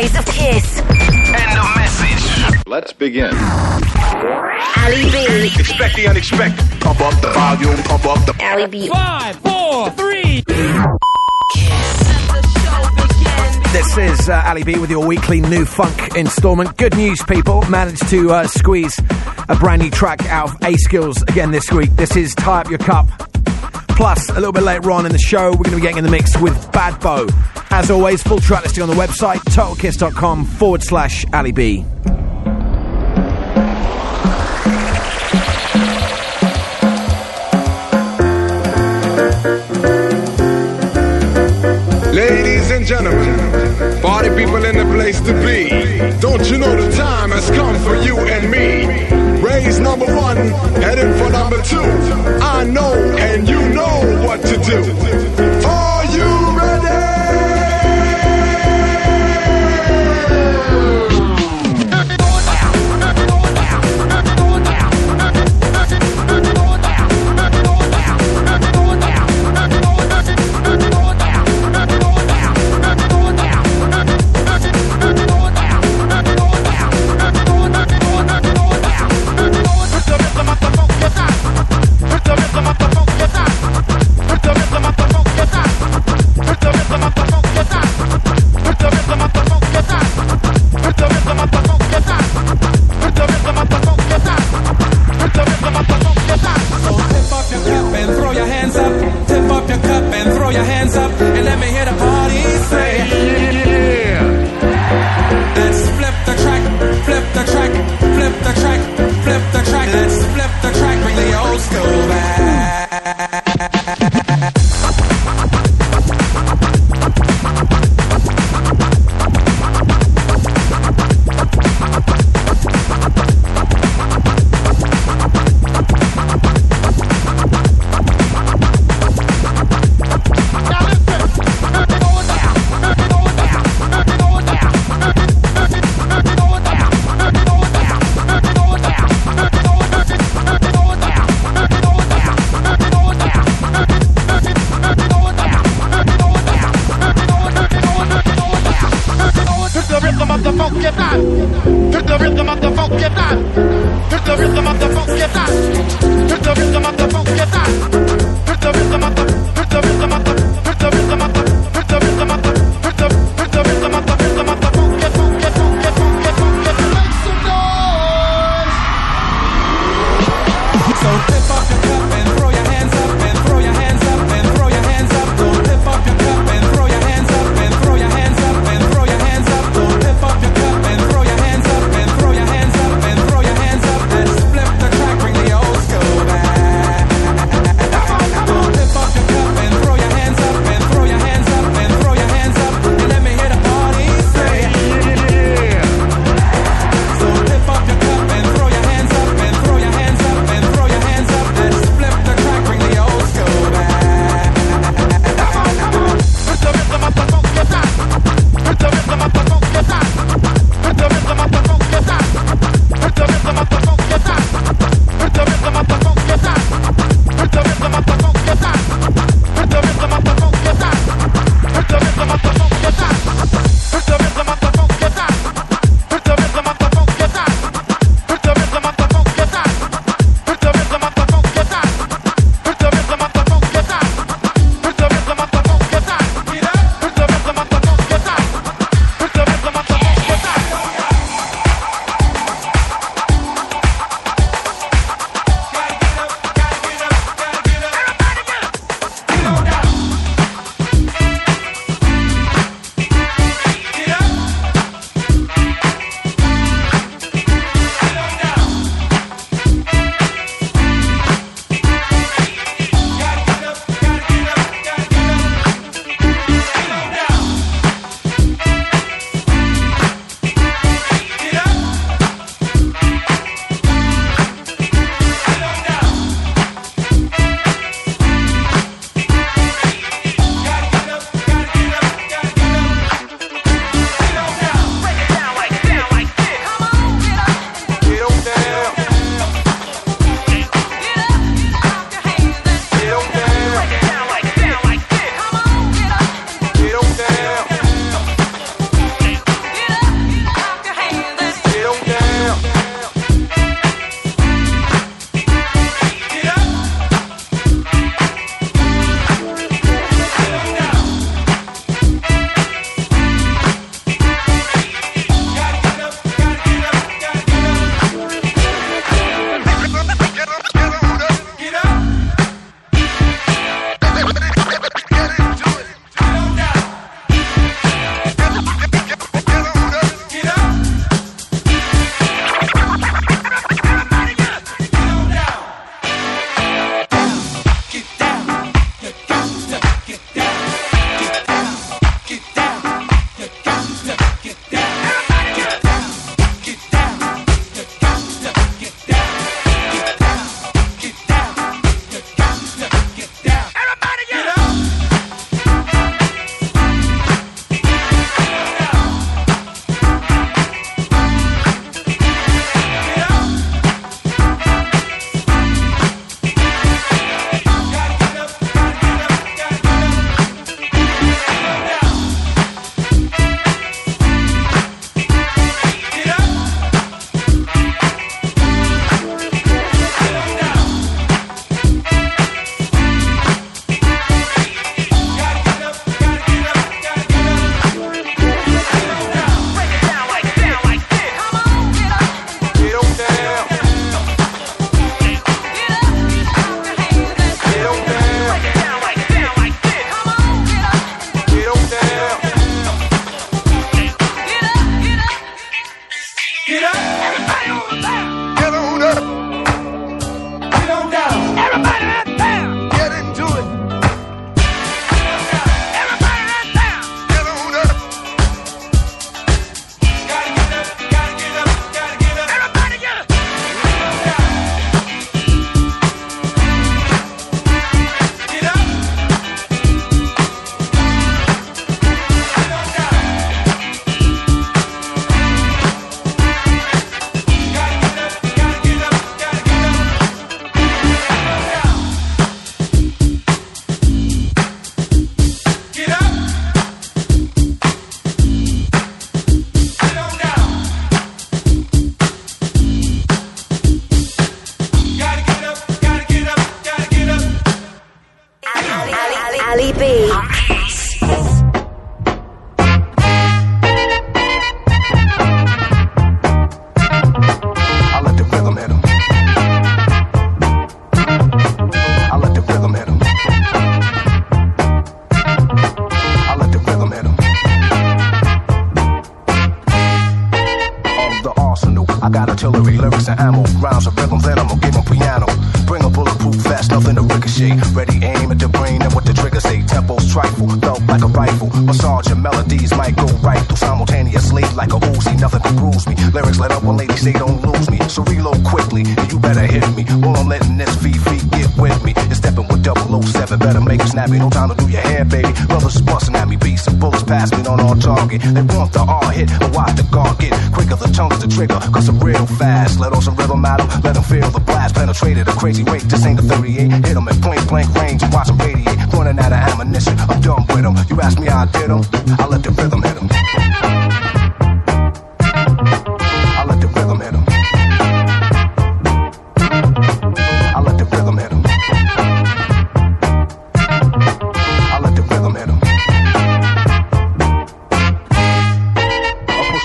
days of Kiss. End of message. Let's begin. Ali B. Expect the unexpected. Pump up the volume, pump up the. Ali B. Five, four, three. This is uh, Ali B with your weekly new funk installment. Good news, people. Managed to uh, squeeze a brand new track out of A Skills again this week. This is Tie Up Your Cup. Plus, a little bit later on in the show, we're going to be getting in the mix with Bad Bo. As always, full track listing on the website, totalkiss.com forward slash Ali B. Ladies and gentlemen, party people in the place to be. Don't you know the time has come for you and me? Raise number one, heading for number two. I know and you know what to do.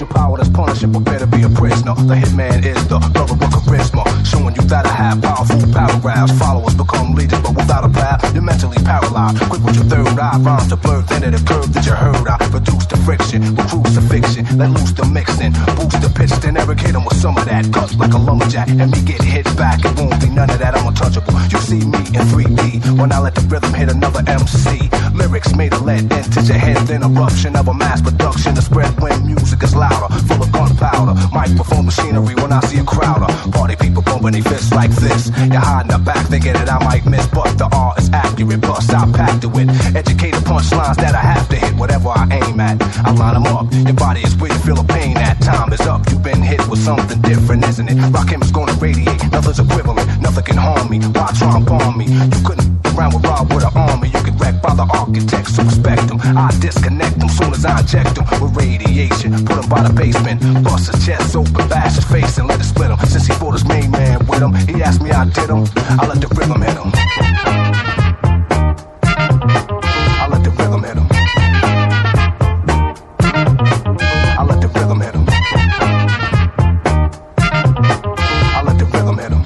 I'm power that's punishing, prepare to be a prisoner. The hitman is the brother with charisma, showing you that I have powerful paragraphs. Followers become leaders, but without a path, you're mentally paralyzed. Quick with your third eye, rhymes to blur, then the curve that you heard. I reduce the friction with crucifixion, let loose the mixing, boost the pitch, then Eric hit him with some of that. Cuts like a lumberjack, and me get hit back. It won't be none of that, I'm untouchable. You see me in 3D when I let the rhythm hit another MC. Lyrics made a lead into your head, then eruption of a mass production to spread when music is louder, full of gunpowder. Microphone machinery when I see a crowder. Party people bumping their fists like this. You're hiding the back thinking that I might miss, but the R is accurate. Plus, I packed it with educated punchlines that I have to hit whatever I aim at. I line them up. Your body is where you feel the pain at. Time is up. You've been hit with something different, isn't it? Rakim is gonna radiate. Nothing's equivalent. Nothing can harm me. Why try and bomb me? You couldn't around with Rob with an army. You get wrecked by the architects, so respect them. I disconnect them soon as I inject them with radiation. Put him by the basement. Bust his chest open, bash his face, and let it split him. Since he brought his main man with him, he asked me I did him. I let the rhythm hit him. I let the rhythm hit him. I let the rhythm hit him. I let the rhythm hit him.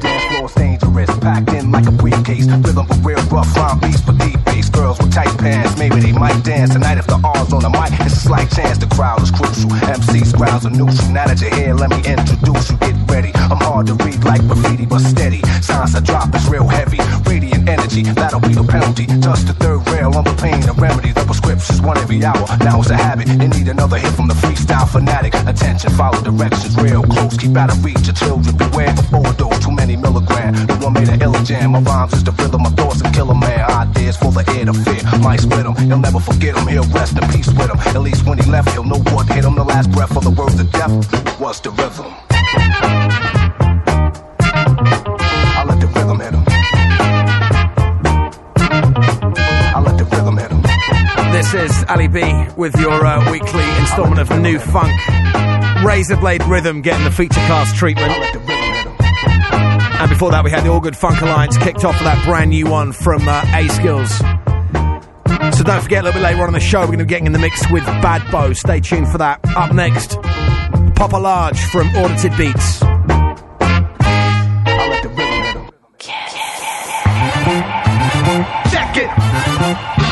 Dance floor's dangerous, packed in like a briefcase. Rhythm for real rough, rhyme beats for deep bass. Girls with tight maybe they might dance tonight if the R's on the mic. It's a slight chance the crowd is crucial. MC's crowds are neutral. Now that you're here, let me introduce you. Get ready. I'm hard to read like graffiti, but steady. Signs I drop is real heavy. Radiant energy, that'll be the penalty. Touch the third rail, I'm the pain, the remedy. The prescription's one every hour. Now it's a habit. You need another hit from the freestyle fanatic. Attention, follow directions real close. Keep out of reach your children. Beware of overdose. Too many milligram. The one made an ill jam. My rhymes is the rhythm. My thoughts and kill a man. Ideas for the ear to fear. Might split him. He'll never forget him. He'll rest in peace with him. At least when he left, he'll know what hit him. The last breath of the words of death was the rhythm. I let the rhythm hit him. I let the rhythm hit him. This is Ali B with your uh, weekly instalment of New Funk. Razor Blade Rhythm getting the feature cast treatment. I let the rhythm hit him. And before that, we had the All Good Funk Alliance kicked off with that brand new one from uh, A Skills. So don't forget, a little bit later on in the show, we're going to be getting in the mix with Bad Bo. Stay tuned for that. Up next, Papa Large from Audited Beats. Check it.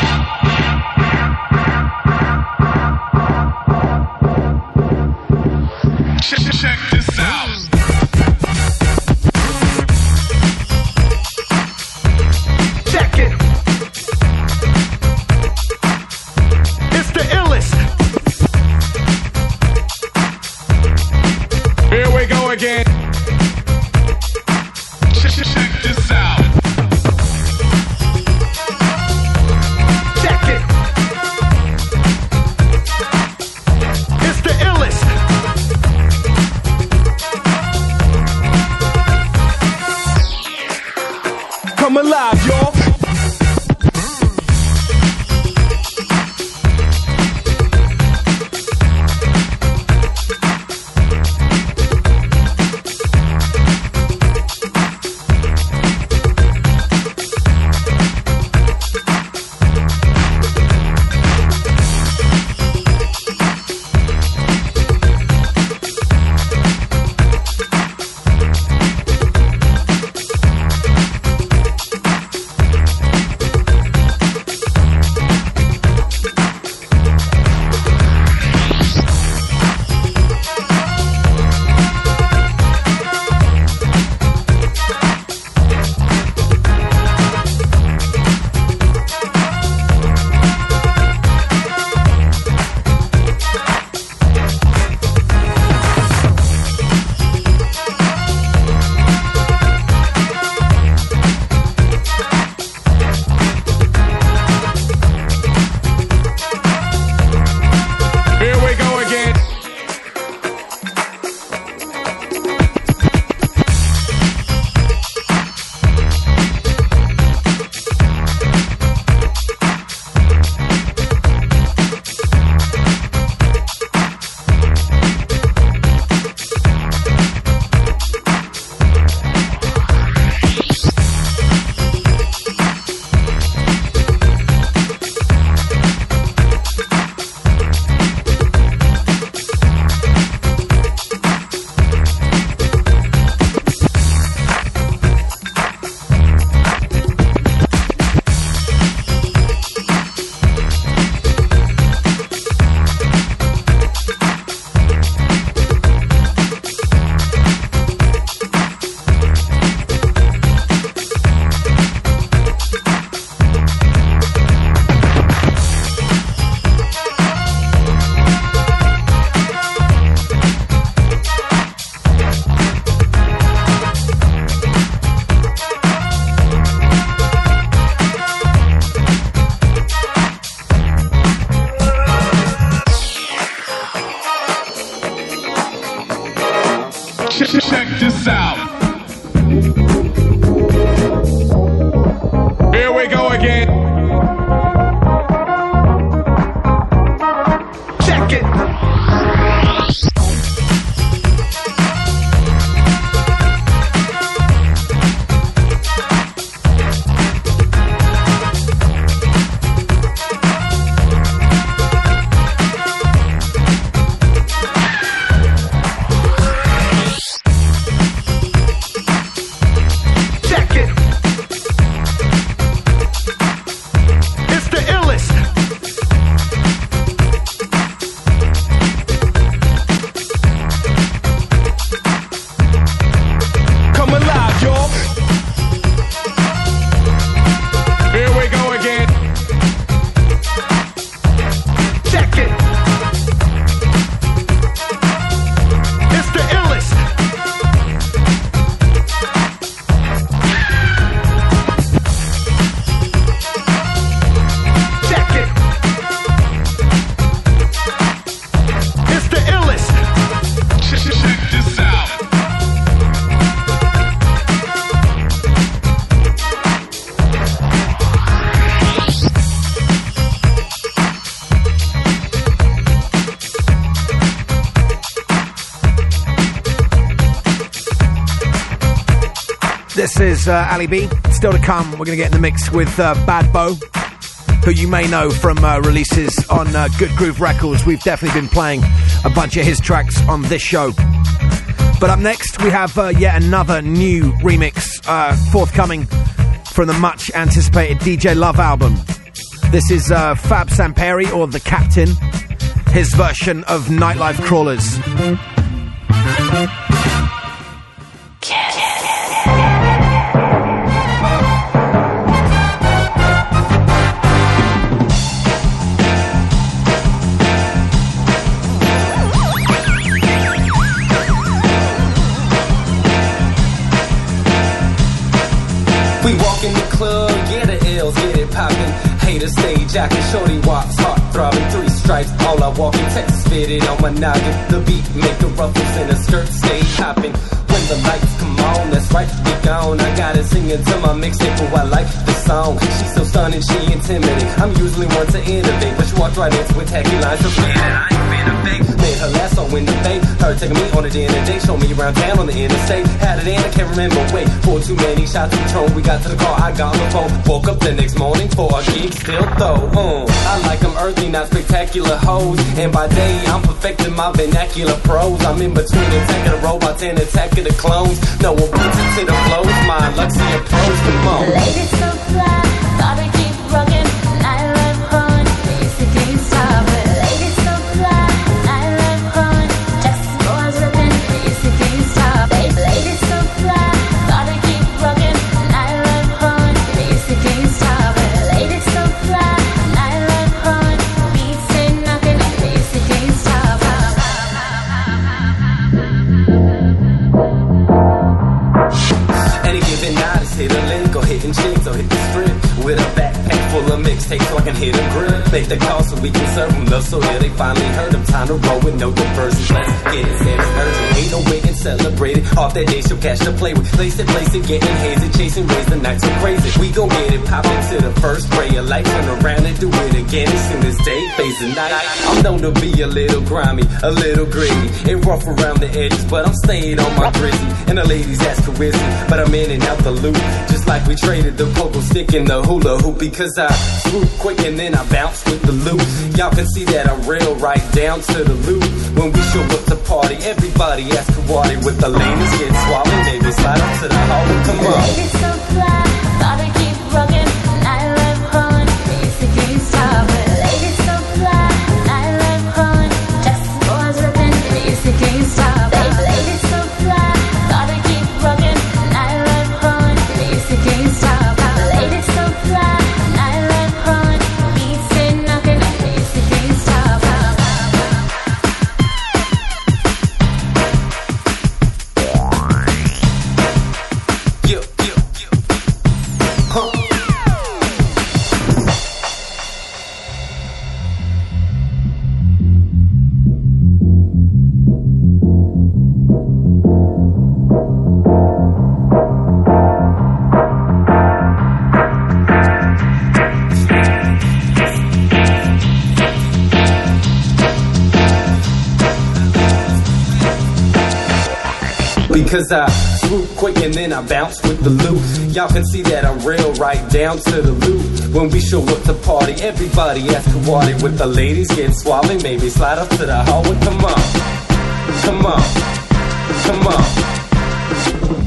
Is uh, Ali B. Still to come, we're going to get in the mix with uh, Bad Bo, who you may know from uh, releases on uh, Good Groove Records. We've definitely been playing a bunch of his tracks on this show. But up next, we have uh, yet another new remix uh, forthcoming from the much anticipated DJ Love album. This is Fab Samperi, or The Captain, his version of Nightlife Crawlers. Stage, shorty walks, heart throbbing, three stripes. All I walk in Texas fitted on my noggin. The beat make the ruffles in a skirt, stay hopping. When the lights come on, that's right, we gone. I gotta sing it to my mixtape, oh I like the song. She's so stunning, she intimidating. I'm usually one to innovate, but she walked right into it, tacky lines so a. Made her in the bay. Her taking me on a dinner date, show me around town on the interstate. Had it in, I can't remember. Wait, for too many shots of Patron. We got to the car, I got on the phone. Woke up the next morning for a gig, still though. Uh, I like them earthy, not spectacular hoes. And by day, I'm perfecting my vernacular prose. I'm in between attacking the robots and attacking the clones. No one puts it to the flows. My Luxia pros, come on. Ladies so fly, cash to play with. Place it, place it, getting hazy, chasing, raise the night so crazy. We gon' get it, pop into the first ray of light. Turn around and do it again as soon as day the night. I'm known to be a little grimy, a little gritty, and rough around the edges, but I'm staying on my gritty. And the ladies ask is it, but I'm in and out the loop. Just like we traded the pogo stick and the hula hoop because I swoop quick and then I bounce with the loop. Y'all can see that I'm real right down to the loop. When we show up to party, everybody ask Karate with the ladies get swallowed. Maybe slide up to the hall come on. Ladies so fly, Because I swoop quick and then I bounce with the loot. Y'all can see that I'm real right down to the loop. When we show up to party, everybody ask Karate with the ladies get swallowed. Maybe slide up to the hall and come on. Come on. Come on.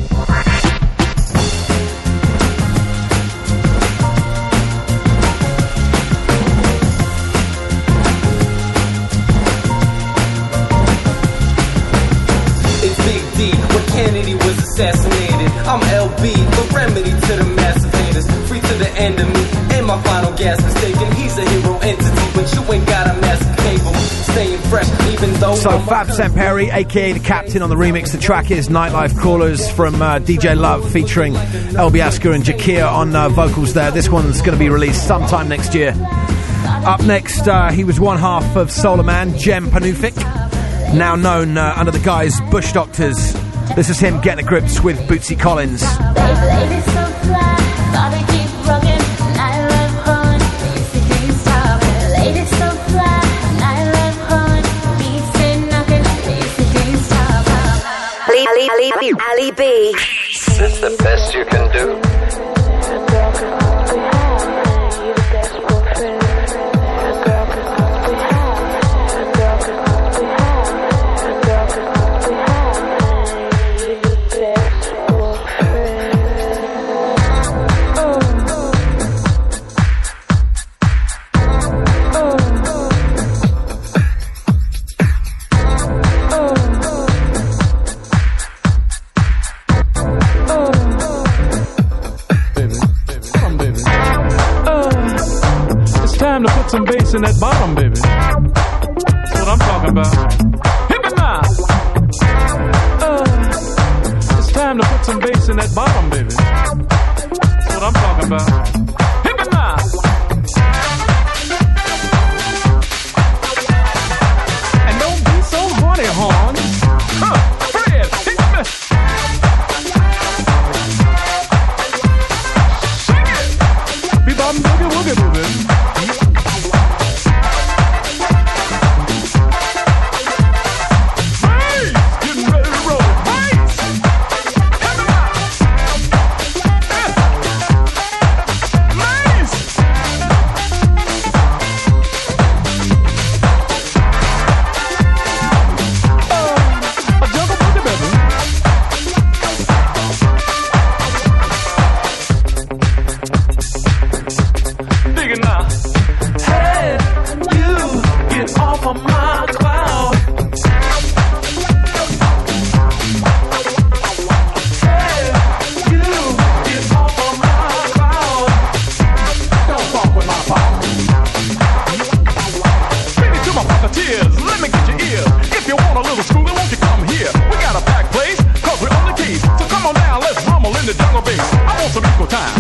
So Fab Samperi, aka the Captain, on the remix. The track is Nightlife Callers from uh, DJ Love, featuring LB Asker and Jakir on uh, vocals. There, this one's going to be released sometime next year. Up next, uh, he was one half of Solar Man, Jem Panufnik, now known uh, under the guise Bush Doctors. This is him getting a grips with Bootsy Collins. Cardi B. That's the best you can do. the jungle bass. I want some equal time.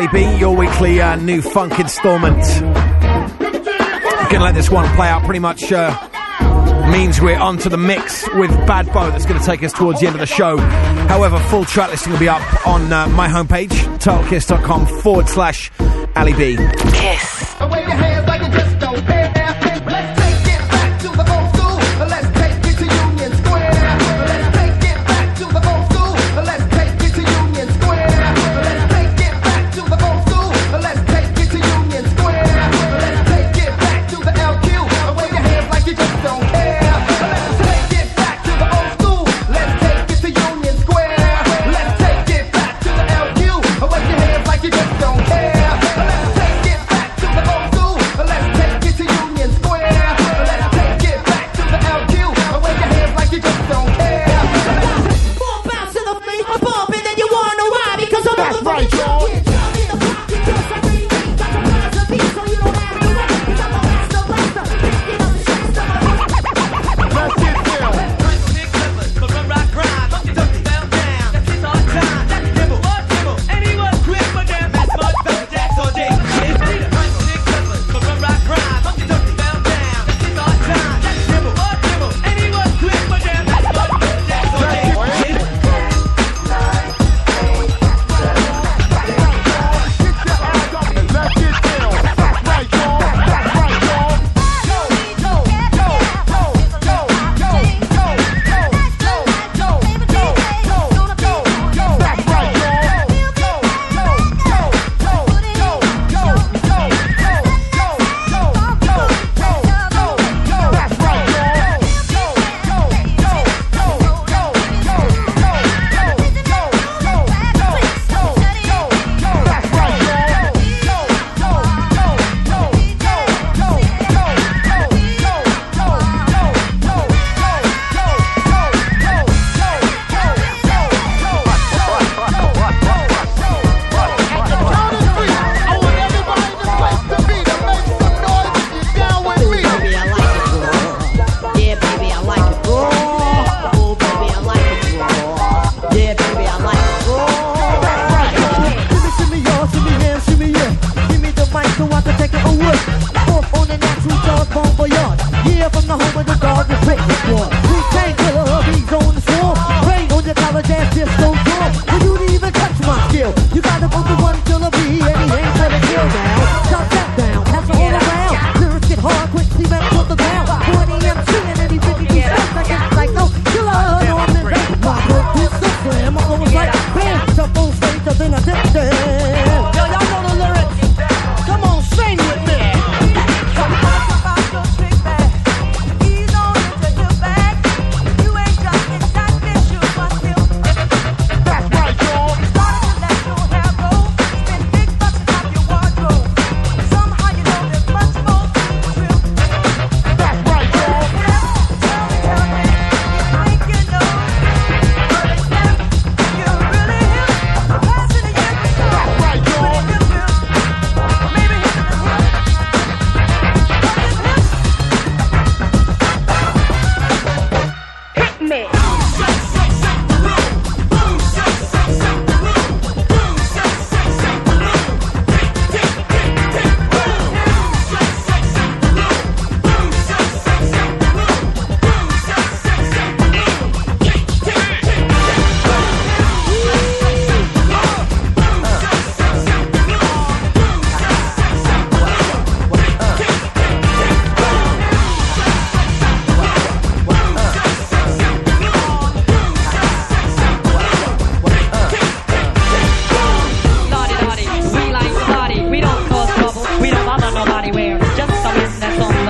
Ali B, your weekly uh, new funk installment. Gonna let this one play out pretty much. Uh, means we're onto the mix with Bad Boat. That's going to take us towards the end of the show. However, full track listing will be up on uh, my homepage, totalkiss.com forward slash Ali B. Kiss.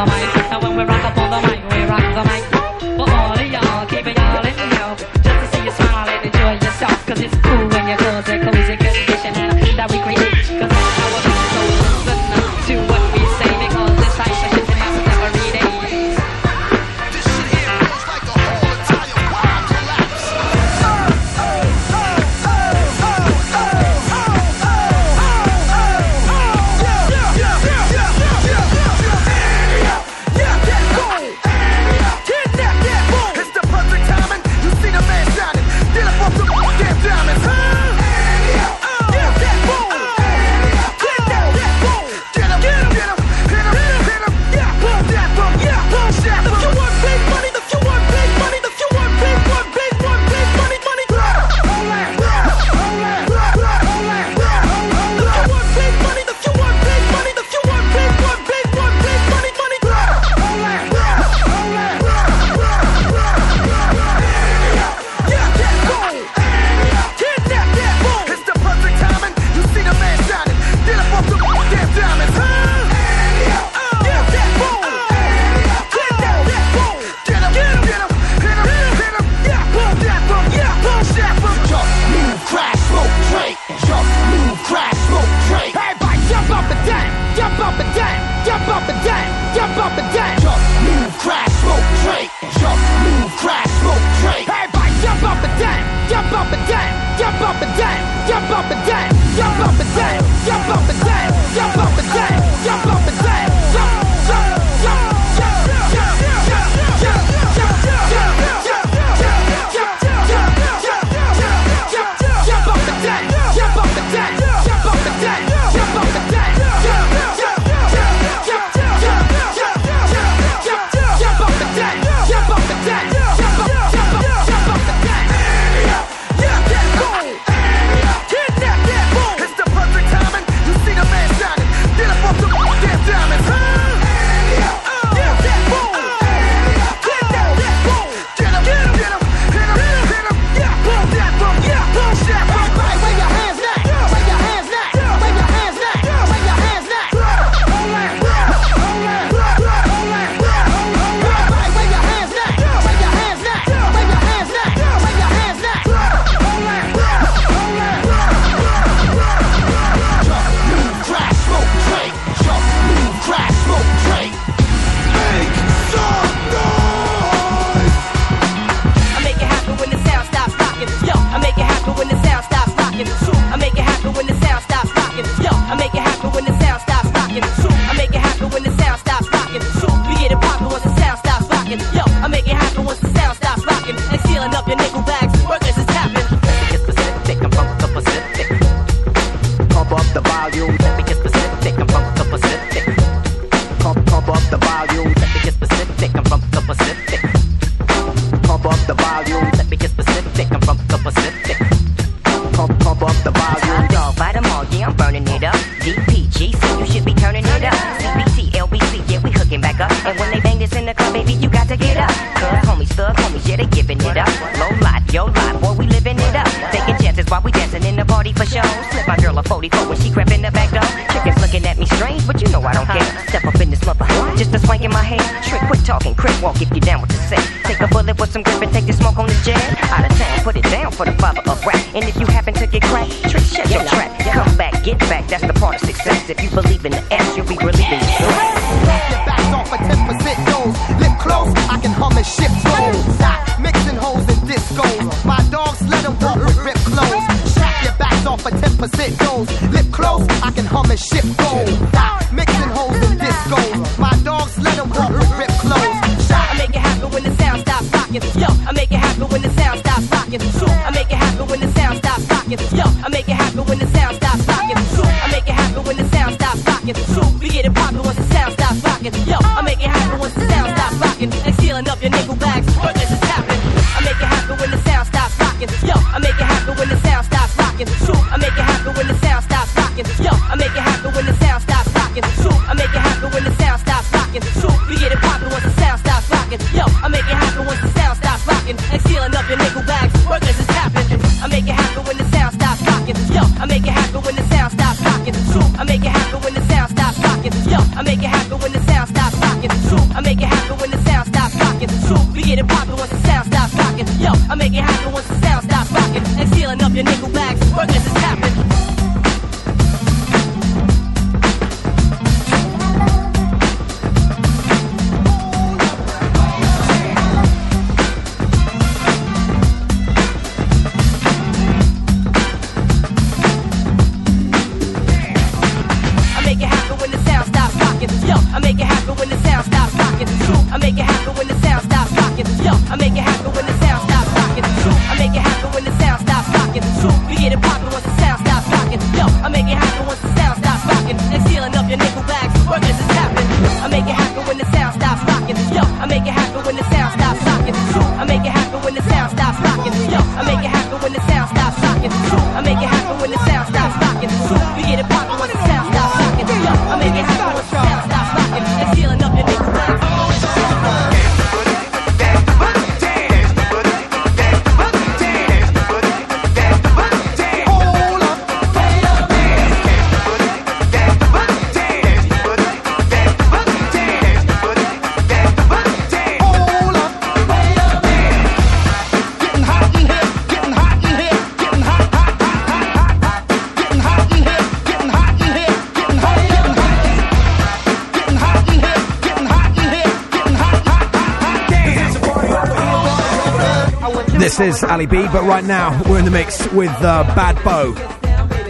dynamite. A 44 when she crept in the back door. Chickens looking at me strange, but you know I don't care. Step up in this mother, just a swank in my hand. Trick, quit talking, quick walk if you down with the set. Take a bullet with some grip and take the smoke on the jet. Out of town, put it down for the father of rap. And if you happen to get cracked, trick, shut your trap. Come back, get back, that's the part of success. If you believe in the S, you'll be relieving the stress. Your back's off a 10% dose. Lip close, I can hum and ship toes. 100% goes. Lip close, I can hum and ship gold. Mixing holes and disco. My dogs let them walk with rip clothes. Shot. I make it happen when the sound stops rocking. Yo, I make it happen when the sound stops rocking. Shoot. I make it happen when the sound stops rocking. Yo, I make it happen when the sound stops rocking. Shoot. I make it happen when the sound stops rocking. Is Ali B, but right now we're in the mix with uh, Bad Bo.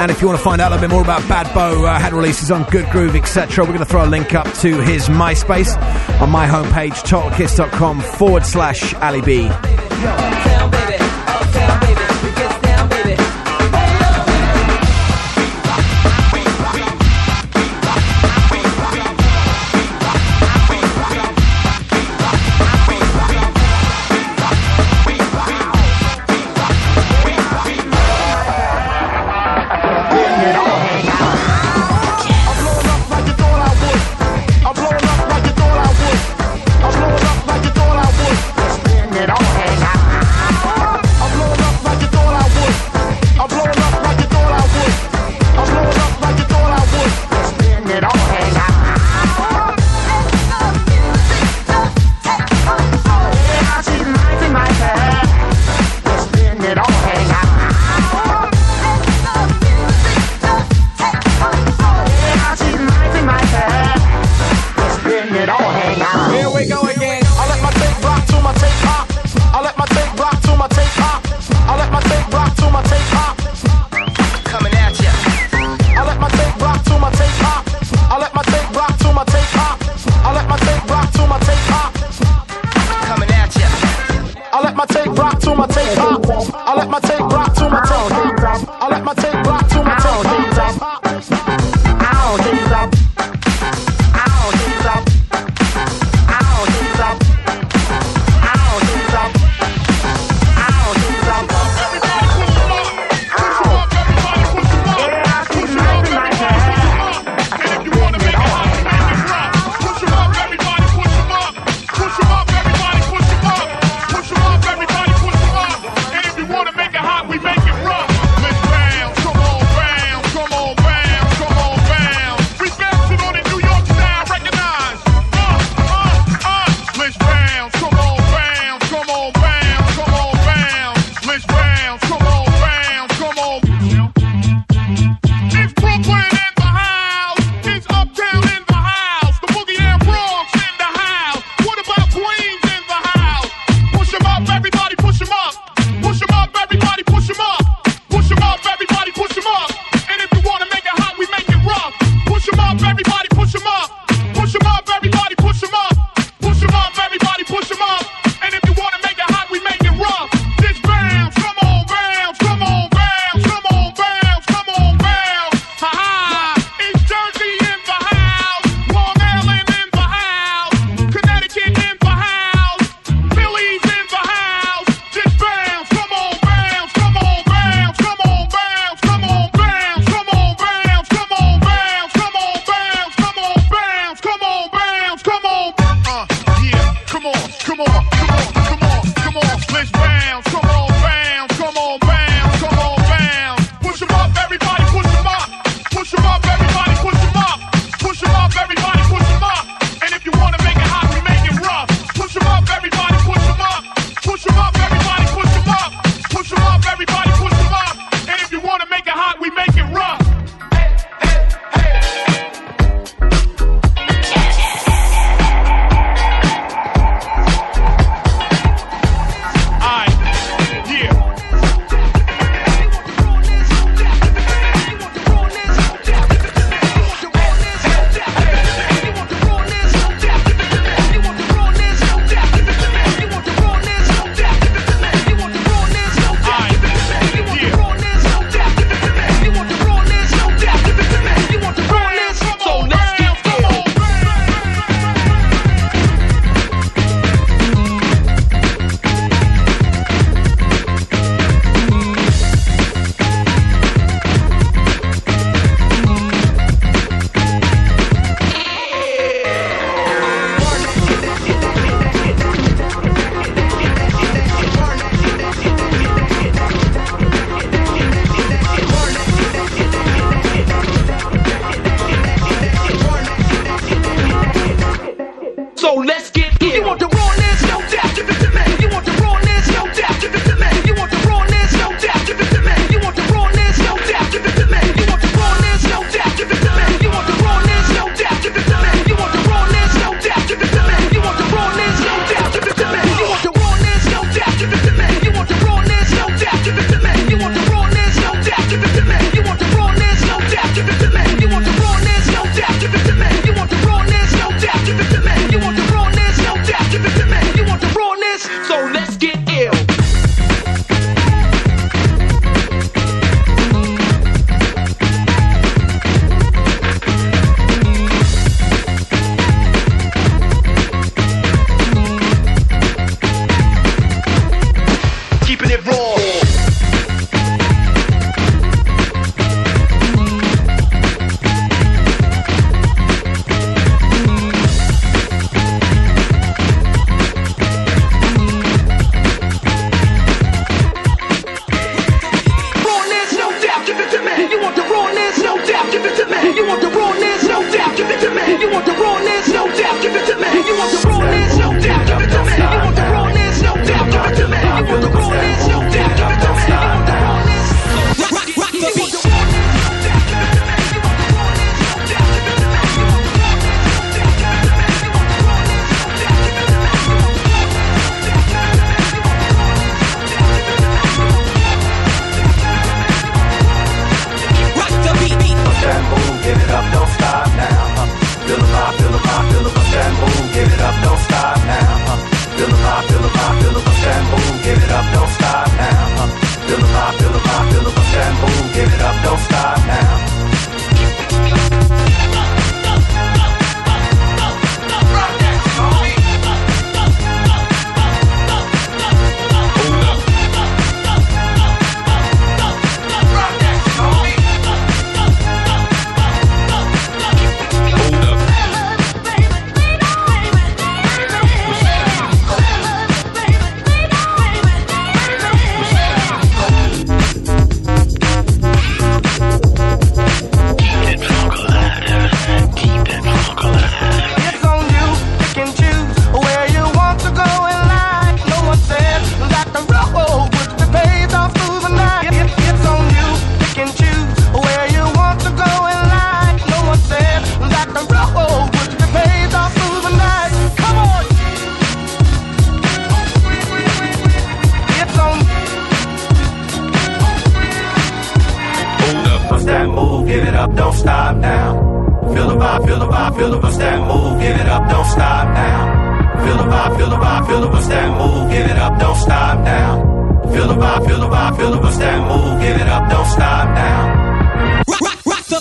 And if you want to find out a little bit more about Bad Bo, uh, had releases on Good Groove, etc., we're going to throw a link up to his MySpace on my homepage, totalkiss.com forward slash Ali B.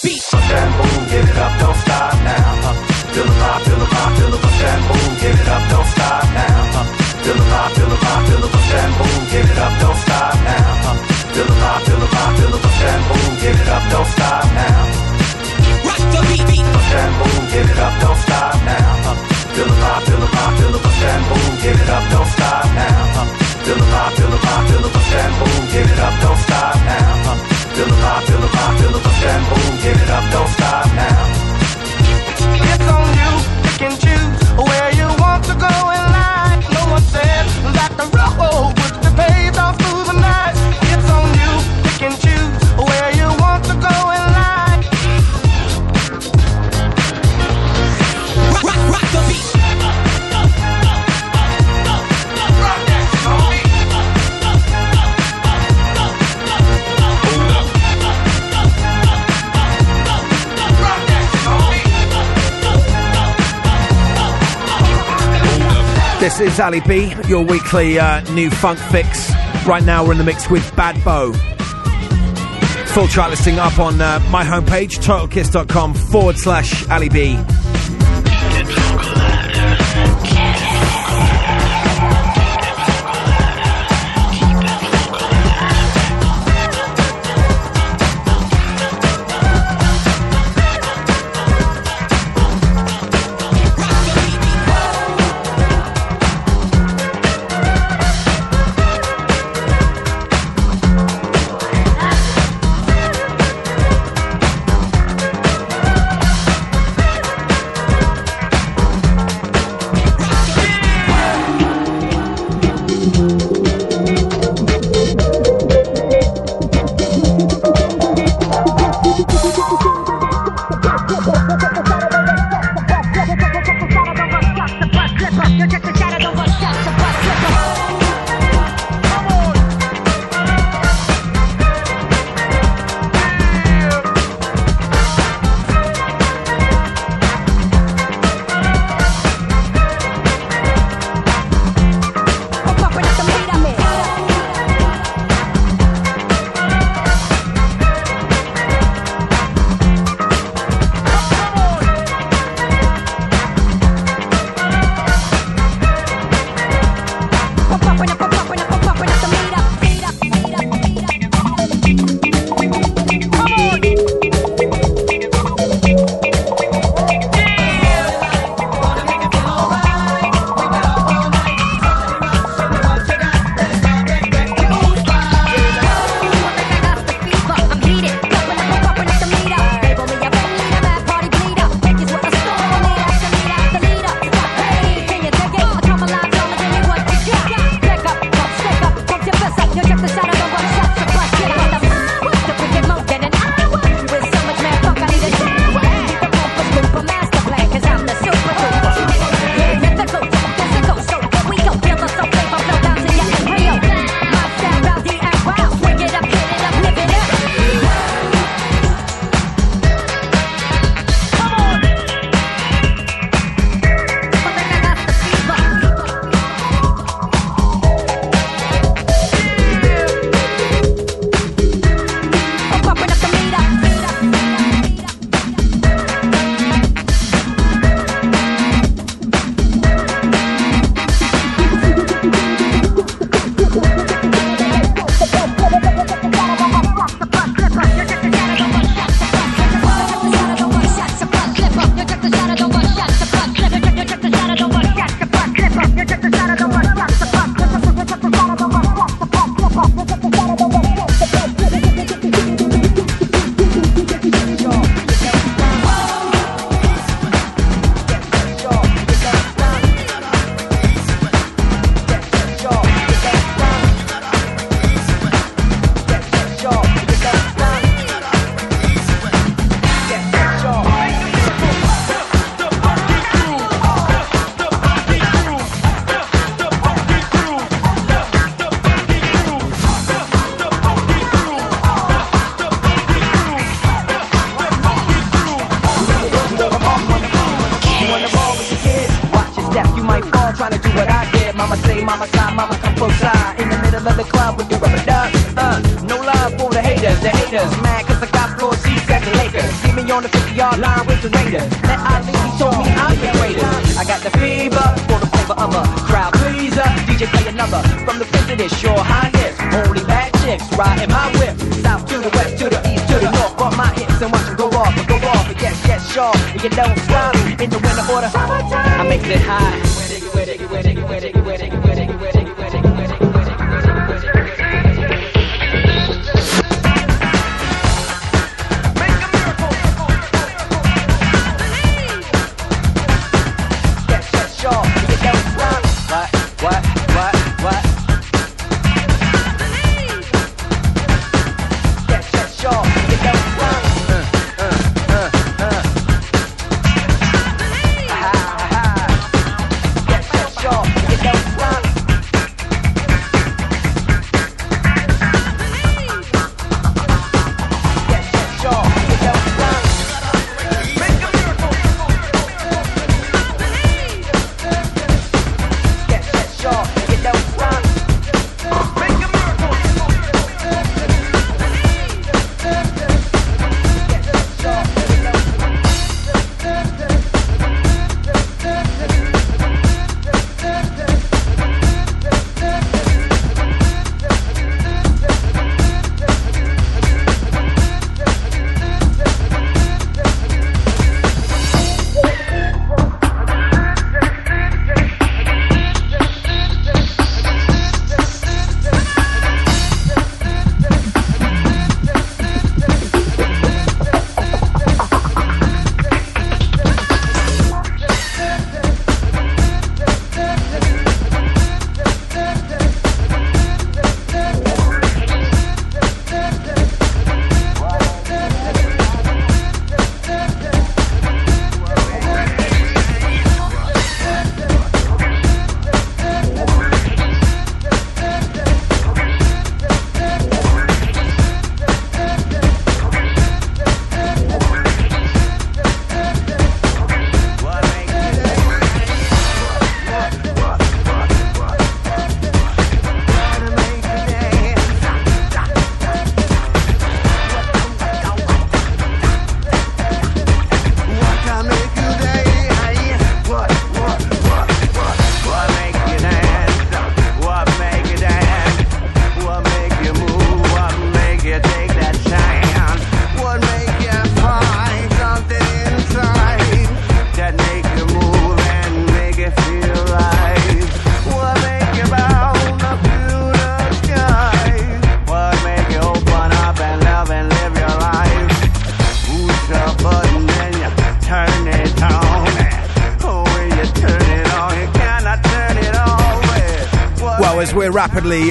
the beat. Bust that move, give it up, don't stop now. Uh, feel the vibe, feel the vibe, feel the bust that move, give it up, don't stop now. Uh, feel the vibe, feel the vibe, feel the bust that move, give it up, don't stop now. Uh, feel the vibe, feel the vibe, feel the bust that move, give it up, don't stop now. Rock the beat. beat. Bust that move, give it up, don't stop now. Uh, feel the vibe, feel the vibe, feel the bust that move, give it up, don't stop now. Uh, feel the vibe, feel the vibe, feel the bust that move, give it up, don't stop now. Uh, feel the vibe, feel the vibe, feel the that move, give it up, don't stop now. It's on you, pick and choose where you want to go in life. No one said that the road This is Ali B, your weekly uh, new funk fix. Right now, we're in the mix with Bad Bo. Full chart listing up on uh, my homepage, totalkiss.com forward slash Ali B.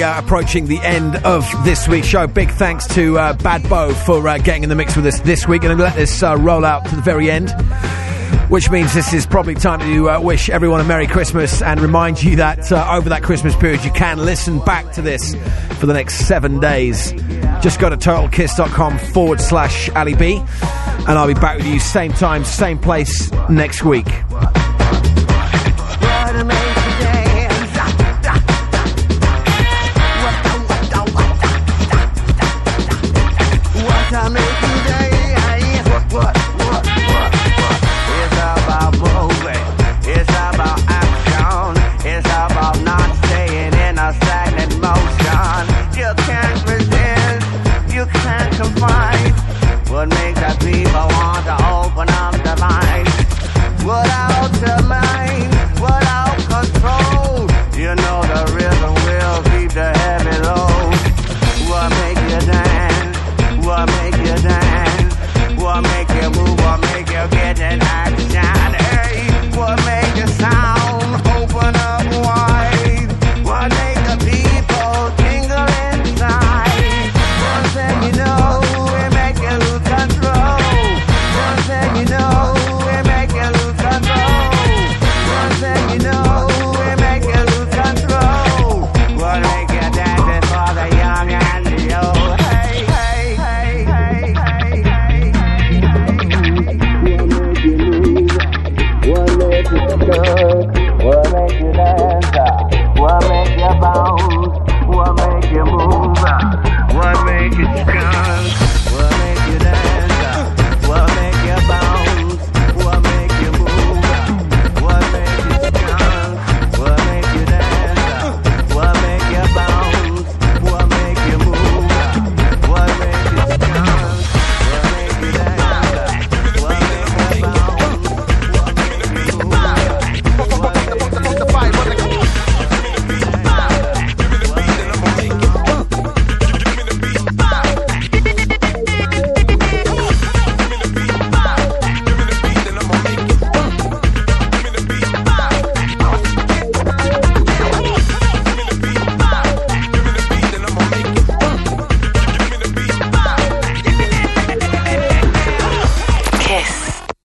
uh, approaching the end of this week's show. Big thanks to uh, Bad Bo for uh, getting in the mix with us this week. Going to let this uh, roll out to the very end, which means this is probably time to uh, wish everyone a Merry Christmas and remind you that uh, over that Christmas period you can listen back to this for the next seven days. Just go to totalkiss.com forward slash Ali B, and I'll be back with you same time, same place next week. that people want to open up without the mind, without control. You know.